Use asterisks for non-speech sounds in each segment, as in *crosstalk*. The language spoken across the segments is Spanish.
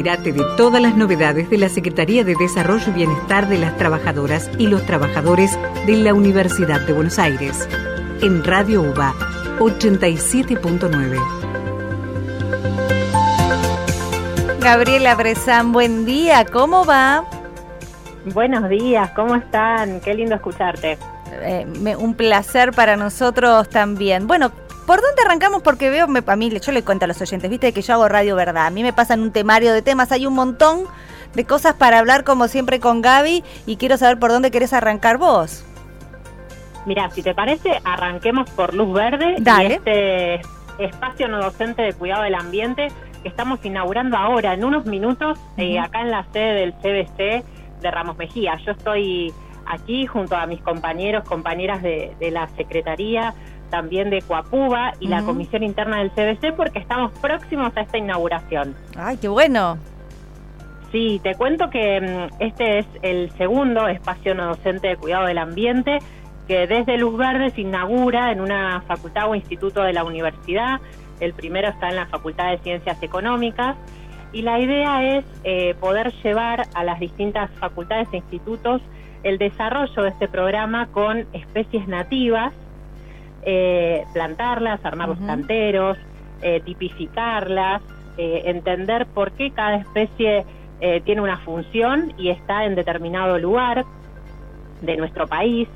Entérate de todas las novedades de la Secretaría de Desarrollo y Bienestar de las Trabajadoras y los Trabajadores de la Universidad de Buenos Aires. En Radio UBA 87.9. Gabriela Bresan, buen día, ¿cómo va? Buenos días, ¿cómo están? Qué lindo escucharte. Eh, un placer para nosotros también. Bueno, ¿Por dónde arrancamos? Porque veo, a mí, yo le cuento a los oyentes, viste que yo hago radio verdad. A mí me pasan un temario de temas, hay un montón de cosas para hablar como siempre con Gaby y quiero saber por dónde querés arrancar vos. Mira, si te parece, arranquemos por Luz Verde Dale. este espacio no docente de cuidado del ambiente que estamos inaugurando ahora, en unos minutos, eh, acá en la sede del CBC de Ramos Mejía. Yo estoy aquí junto a mis compañeros, compañeras de, de la Secretaría también de Coapuba y la Comisión Interna del CBC porque estamos próximos a esta inauguración. ¡Ay, qué bueno! Sí, te cuento que mm, este es el segundo espacio no docente de cuidado del ambiente que desde Luz Verde se inaugura en una facultad o instituto de la universidad. El primero está en la Facultad de Ciencias Económicas y la idea es eh, poder llevar a las distintas facultades e institutos el desarrollo de este programa con especies nativas eh, plantarlas, armar los canteros, eh, tipificarlas, eh, entender por qué cada especie tiene una función y está en determinado lugar de nuestro país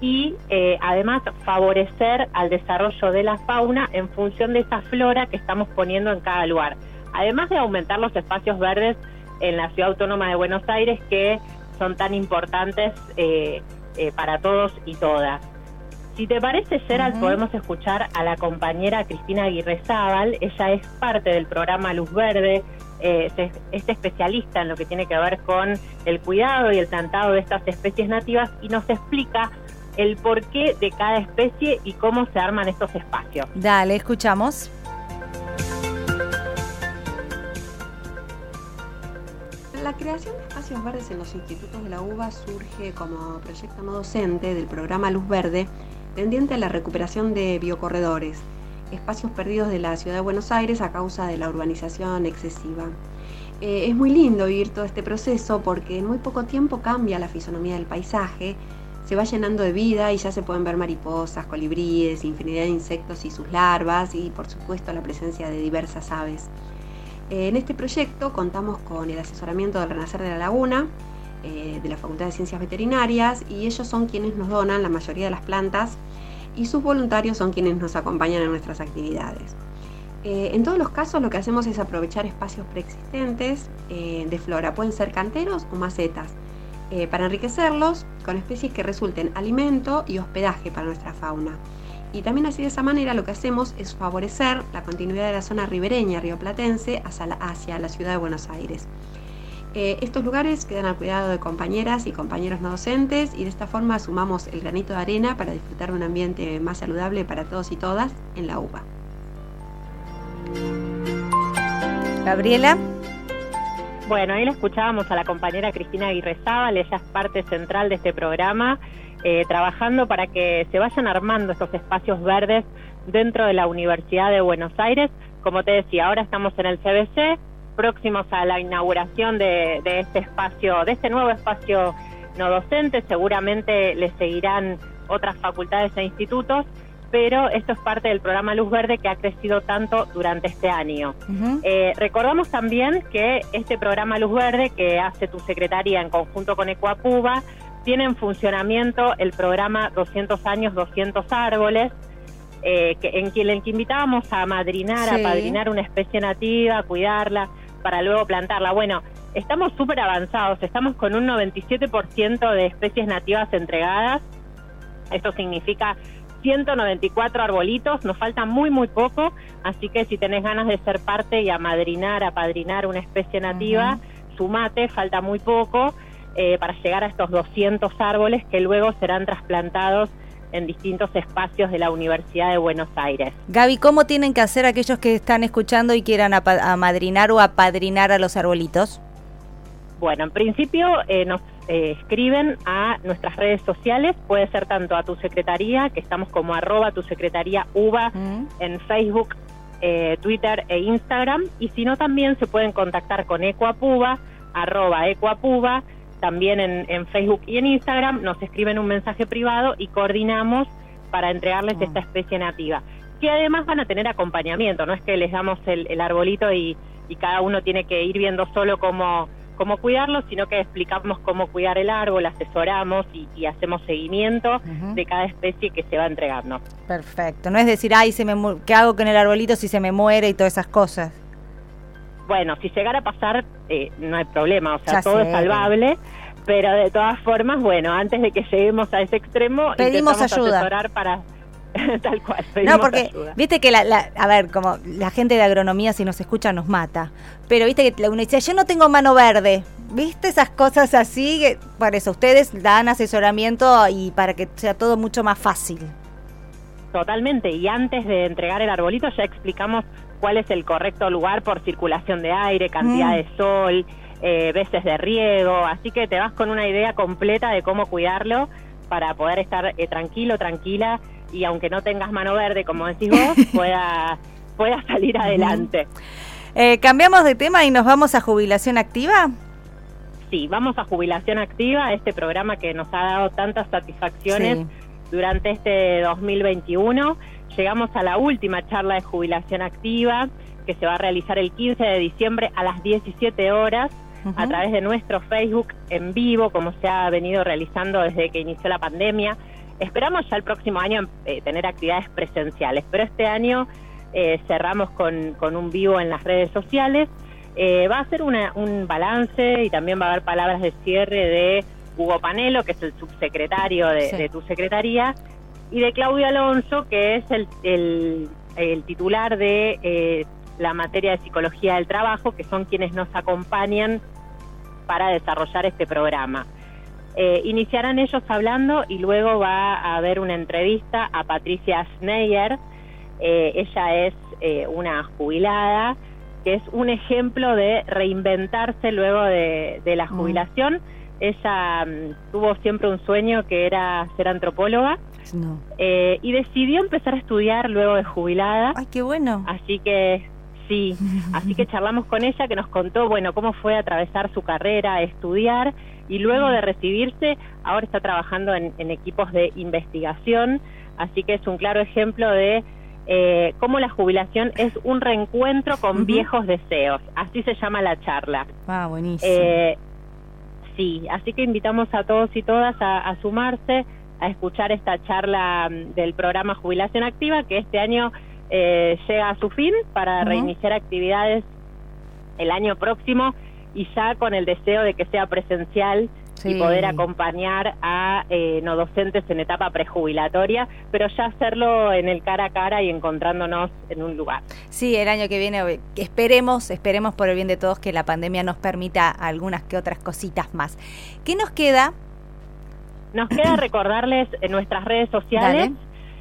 y además favorecer al desarrollo de la fauna en función de esa flora que estamos poniendo en cada lugar. Además de aumentar los espacios verdes en la ciudad autónoma de Buenos Aires que son tan importantes para todos y todas. Si te parece, Gerald, podemos escuchar a la compañera Cristina Aguirre Zaval. Ella es parte del programa Luz Verde, eh, es, especialista en lo que tiene que ver con el cuidado y el plantado de estas especies nativas y nos explica el porqué de cada especie y cómo se arman estos espacios. Dale, escuchamos. La creación de espacios verdes en los institutos de la UBA surge como proyecto no docente del programa Luz Verde tendiente a la recuperación de biocorredores, espacios perdidos de la ciudad de Buenos Aires a causa de la urbanización excesiva. Eh, es muy lindo vivir todo este proceso porque en muy poco tiempo cambia la fisonomía del paisaje, se va llenando de vida y ya se pueden ver mariposas, colibríes, infinidad de insectos y sus larvas y por supuesto la presencia de diversas aves. Eh, en este proyecto contamos con el asesoramiento del Renacer de la Laguna, eh, de la Facultad de Ciencias Veterinarias y ellos son quienes nos donan la mayoría de las plantas y sus voluntarios son quienes nos acompañan en nuestras actividades. Eh, en todos los casos lo que hacemos es aprovechar espacios preexistentes eh, de flora, pueden ser canteros o macetas, para enriquecerlos con especies que resulten alimento y hospedaje para nuestra fauna. Y también así de esa manera lo que hacemos es favorecer la continuidad de la zona ribereña rioplatense hacia la ciudad de Buenos Aires. Eh, estos lugares quedan al cuidado de compañeras y compañeros no docentes y de esta forma sumamos el granito de arena para disfrutar de un ambiente más saludable para todos y todas en la UBA. Gabriela. Bueno, ahí le escuchábamos a la compañera Cristina Aguirrezábal, ella es parte central de este programa, eh, trabajando para que se vayan armando estos espacios verdes dentro de la Universidad de Buenos Aires. Como te decía, ahora estamos en el CBC, próximos a la inauguración de, este espacio, de este nuevo espacio no docente, seguramente le seguirán otras facultades e institutos, pero esto es parte del programa Luz Verde que ha crecido tanto durante este año. Eh, recordamos también que este programa Luz Verde que hace tu secretaría en conjunto con Ecuapuba tiene en funcionamiento el programa 200 años, 200 árboles, eh, que, en que invitábamos a madrinar, a padrinar una especie nativa, a cuidarla para luego plantarla. Bueno, estamos súper avanzados, estamos con un 97% de especies nativas entregadas. Esto significa 194 arbolitos, nos falta muy, muy poco, así que si tenés ganas de ser parte y amadrinar, apadrinar una especie nativa, sumate, falta muy poco eh, para llegar a estos 200 árboles que luego serán trasplantados en distintos espacios de la Universidad de Buenos Aires. Gaby, ¿cómo tienen que hacer aquellos que están escuchando y quieran amadrinar o apadrinar a los arbolitos? Bueno, en principio eh, nos eh, escriben a nuestras redes sociales, puede ser tanto a tu secretaría, que estamos como arroba tu secretaría UBA mm. en Facebook eh, Twitter e Instagram, y si no también se pueden contactar con Ecuapuba, arroba Ecuapuba, también en, Facebook y en Instagram, nos escriben un mensaje privado y coordinamos para entregarles ah. esta especie nativa, que además van a tener acompañamiento, no es que les damos el, arbolito y, y cada uno tiene que ir viendo solo cómo cómo cuidarlo, sino que explicamos cómo cuidar el árbol, asesoramos y, hacemos seguimiento de cada especie que se va entregando. Perfecto, no es decir, ay, se me ¿qué hago con el arbolito si se me muere y todas esas cosas? Bueno, si llegara a pasar, eh, no hay problema, o sea, todo es salvable, pero de todas formas, bueno, antes de que lleguemos a ese extremo, pedimos ayuda. asesorar para *laughs* Tal cual. No, porque viste que la, a ver, como la gente de agronomía si nos escucha nos mata, pero viste que uno dice, yo no tengo mano verde, viste esas cosas así, que, por eso ustedes dan asesoramiento y para que sea todo mucho más fácil. Totalmente, y antes de entregar el arbolito ya explicamos cuál es el correcto lugar por circulación de aire, cantidad mm. de sol, eh, veces de riego, así que te vas con una idea completa de cómo cuidarlo para poder estar eh, tranquilo, tranquila y aunque no tengas mano verde, como decís vos, *laughs* pueda, pueda salir adelante. Eh, ¿Cambiamos de tema y nos vamos a jubilación activa? Sí, vamos a jubilación activa, este programa que nos ha dado tantas satisfacciones durante este 2021. Llegamos a la última charla de jubilación activa que se va a realizar el 15 de diciembre a las 17 horas a través de nuestro Facebook en vivo, como se ha venido realizando desde que inició la pandemia. Esperamos ya el próximo año eh, tener actividades presenciales, pero este año eh, cerramos con, un vivo en las redes sociales. Eh, va a ser un balance y también va a haber palabras de cierre de Hugo Panelo, que es el subsecretario de, tu secretaría, y de Claudio Alonso, que es el, el titular de la materia de psicología del trabajo, que son quienes nos acompañan para desarrollar este programa. Eh, iniciarán ellos hablando y luego va a haber una entrevista a Patricia Schneier. Eh, ella es eh, una jubilada que es un ejemplo de reinventarse luego de, la mm. jubilación. Ella mm, tuvo siempre un sueño que era ser antropóloga y decidió empezar a estudiar luego de jubilada. ¡Ay, qué bueno! Así que sí, así que charlamos con ella que nos contó, bueno, cómo fue atravesar su carrera, estudiar y luego de recibirse ahora está trabajando en, equipos de investigación, así que es un claro ejemplo de eh, cómo la jubilación es un reencuentro con viejos deseos, así se llama la charla. Ah, buenísimo. Eh, sí, así que invitamos a todos y todas a, sumarse a escuchar esta charla mm, del programa Jubilación Activa, que este año eh, llega a su fin para reiniciar actividades el año próximo y ya con el deseo de que sea presencial y poder acompañar a eh, no docentes en etapa prejubilatoria, pero ya hacerlo en el cara a cara y encontrándonos en un lugar. Sí, el año que viene esperemos, esperemos por el bien de todos que la pandemia nos permita algunas que otras cositas más. ¿Qué nos queda? Nos queda *coughs* recordarles en nuestras redes sociales.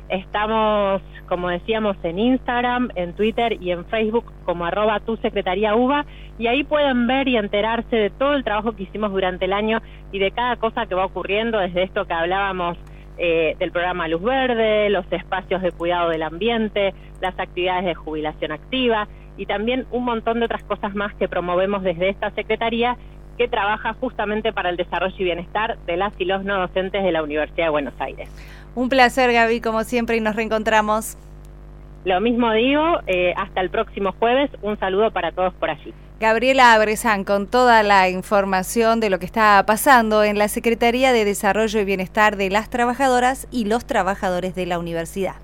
Estamos, como decíamos, en Instagram, en Twitter y en Facebook como arroba tu secretaría UBA y ahí pueden ver y enterarse de todo el trabajo que hicimos durante el año y de cada cosa que va ocurriendo, desde esto que hablábamos eh, del programa Luz Verde, los espacios de cuidado del ambiente, las actividades de jubilación activa y también un montón de otras cosas más que promovemos desde esta Secretaría que trabaja justamente para el desarrollo y bienestar de las y los no docentes de la Universidad de Buenos Aires. Un placer, Gaby, como siempre, y nos reencontramos. Lo mismo digo, eh, hasta el próximo jueves. Un saludo para todos por allí. Gabriela Abrezán con toda la información de lo que está pasando en la Secretaría de Desarrollo y Bienestar de las Trabajadoras y los Trabajadores de la Universidad.